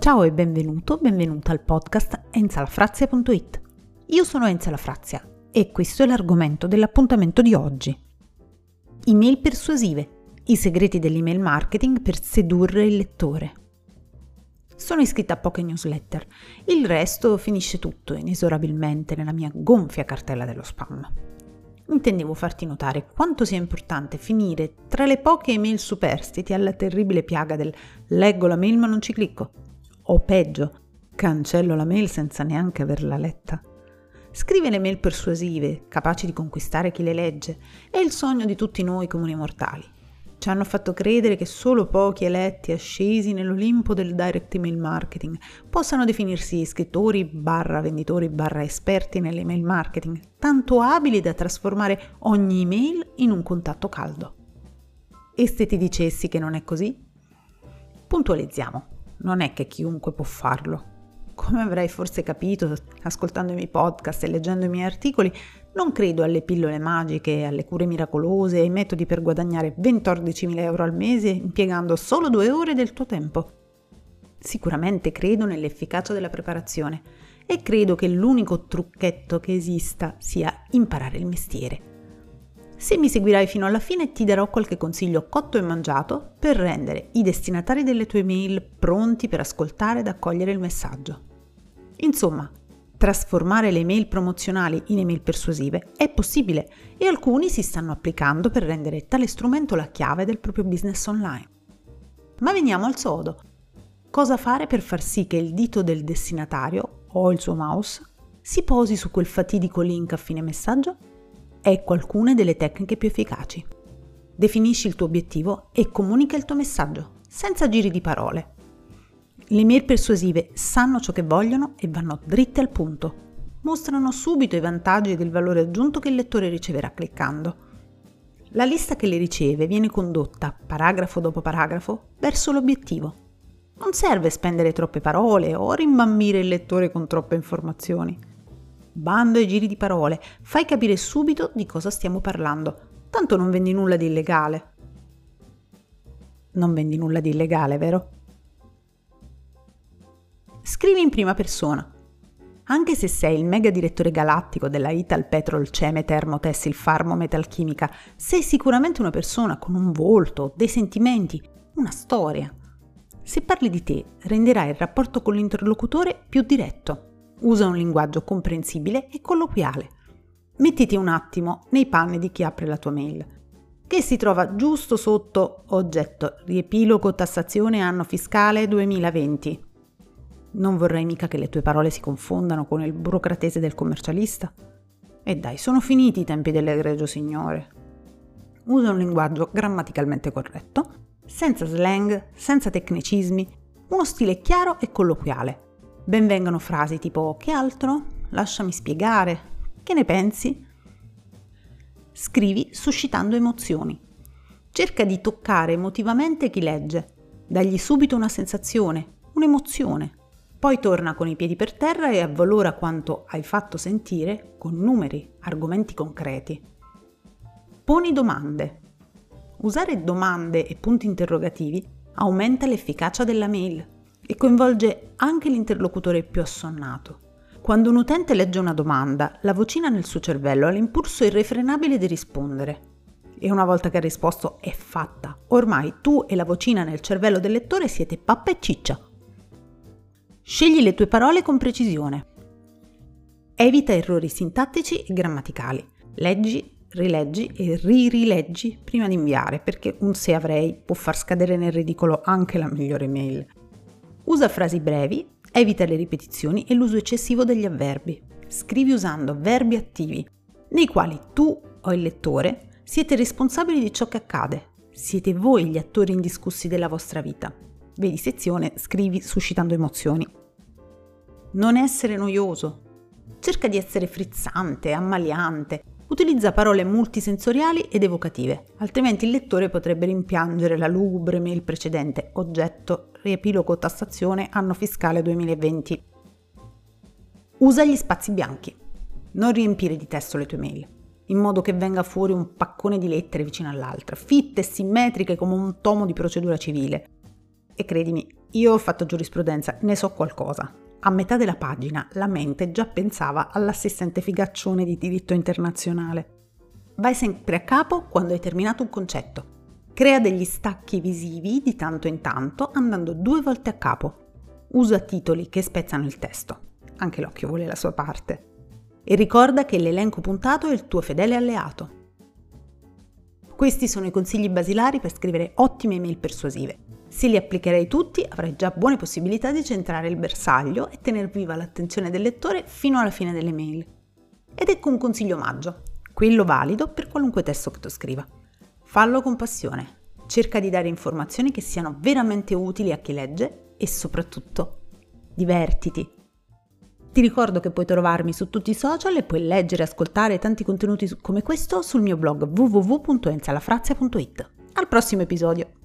Ciao e benvenuto, benvenuta al podcast enzalafrazia.it. Io sono Enza Lafrazia e questo è l'argomento dell'appuntamento di oggi. Email persuasive, i segreti dell'email marketing per sedurre il lettore. Sono iscritta a poche newsletter, il resto finisce tutto inesorabilmente nella mia gonfia cartella dello spam. Intendevo farti notare quanto sia importante finire tra le poche email superstiti alla terribile piaga del leggo la mail ma non ci clicco o peggio, cancello la mail senza neanche averla letta. Scrive le mail persuasive, capaci di conquistare chi le legge, è il sogno di tutti noi comuni mortali. Ci hanno fatto credere che solo pochi eletti ascesi nell'Olimpo del direct email marketing possano definirsi scrittori barra venditori barra esperti nell'email marketing, tanto abili da trasformare ogni email in un contatto caldo. E se ti dicessi che non è così? Puntualizziamo non è che chiunque può farlo. Come avrai forse capito ascoltando i miei podcast e leggendo i miei articoli, non credo alle pillole magiche, alle cure miracolose e ai metodi per guadagnare 14.000 euro al mese impiegando solo due ore del tuo tempo. Sicuramente credo nell'efficacia della preparazione e credo che l'unico trucchetto che esista sia imparare il mestiere. Se mi seguirai fino alla fine ti darò qualche consiglio cotto e mangiato per rendere i destinatari delle tue mail pronti per ascoltare ed accogliere il messaggio. Insomma, trasformare le mail promozionali in email persuasive è possibile e alcuni si stanno applicando per rendere tale strumento la chiave del proprio business online. Ma veniamo al sodo. Cosa fare per far sì che il dito del destinatario o il suo mouse si posi su quel fatidico link a fine messaggio? Ecco alcune delle tecniche più efficaci. Definisci il tuo obiettivo e comunica il tuo messaggio, senza giri di parole. Le mail persuasive sanno ciò che vogliono e vanno dritte al punto. Mostrano subito i vantaggi ed il valore aggiunto che il lettore riceverà cliccando. La lista che le riceve viene condotta, paragrafo dopo paragrafo, verso l'obiettivo. Non serve spendere troppe parole o rimbambire il lettore con troppe informazioni. Bando ai giri di parole, fai capire subito di cosa stiamo parlando. Tanto non vendi nulla di illegale. Non vendi nulla di illegale, vero? Scrivi in prima persona. Anche se sei il mega direttore galattico della Ital Petrol Ceme Termotessil Farmo Metalchimica, sei sicuramente una persona con un volto, dei sentimenti, una storia. Se parli di te, renderai il rapporto con l'interlocutore più diretto. Usa un linguaggio comprensibile e colloquiale. Mettiti un attimo nei panni di chi apre la tua mail, che si trova giusto sotto oggetto riepilogo tassazione anno fiscale 2020. Non vorrei mica che le tue parole si confondano con il burocratese del commercialista? E dai, sono finiti i tempi dell'egregio signore. Usa un linguaggio grammaticalmente corretto, senza slang, senza tecnicismi, uno stile chiaro e colloquiale benvengano frasi tipo che altro? Lasciami spiegare. Che ne pensi? Scrivi suscitando emozioni. Cerca di toccare emotivamente chi legge. Dagli subito una sensazione, un'emozione. Poi torna con i piedi per terra e avvalora quanto hai fatto sentire con numeri, argomenti concreti. Poni domande. Usare domande e punti interrogativi aumenta l'efficacia della mail e coinvolge anche l'interlocutore più assonnato. Quando un utente legge una domanda, la vocina nel suo cervello ha l'impulso irrefrenabile di rispondere. E una volta che ha risposto è fatta. Ormai tu e la vocina nel cervello del lettore siete pappa e ciccia. Scegli le tue parole con precisione. Evita errori sintattici e grammaticali. Leggi, rileggi e ririleggi prima di inviare, perché un se avrei può far scadere nel ridicolo anche la migliore mail. Usa frasi brevi, evita le ripetizioni e l'uso eccessivo degli avverbi. Scrivi usando verbi attivi, nei quali tu o il lettore siete responsabili di ciò che accade. Siete voi gli attori indiscussi della vostra vita. Vedi sezione Scrivi suscitando emozioni. Non essere noioso. Cerca di essere frizzante, ammaliante, utilizza parole multisensoriali ed evocative, altrimenti il lettore potrebbe rimpiangere la lugubre mail precedente, oggetto, riepilogo tassazione, anno fiscale 2020. Usa gli spazi bianchi. Non riempire di testo le tue mail, in modo che venga fuori un paccone di lettere vicino all'altra, fitte e simmetriche come un tomo di procedura civile. E credimi, io ho fatto giurisprudenza, ne so qualcosa. A metà della pagina la mente già pensava all'assistente figaccione di diritto internazionale. Vai sempre a capo quando hai terminato un concetto. Crea degli stacchi visivi di tanto in tanto andando due volte a capo. Usa titoli che spezzano il testo. Anche l'occhio vuole la sua parte. E ricorda che l'elenco puntato è il tuo fedele alleato. Questi sono i consigli basilari per scrivere ottime email persuasive. Se li applicherai tutti avrai già buone possibilità di centrare il bersaglio e tenere viva l'attenzione del lettore fino alla fine delle mail. Ed ecco un consiglio omaggio, quello valido per qualunque testo che tu scriva. Fallo con passione, cerca di dare informazioni che siano veramente utili a chi legge e soprattutto divertiti. Ti ricordo che puoi trovarmi su tutti i social e puoi leggere e ascoltare tanti contenuti come questo sul mio blog www.enzalafrazia.it. Al prossimo episodio!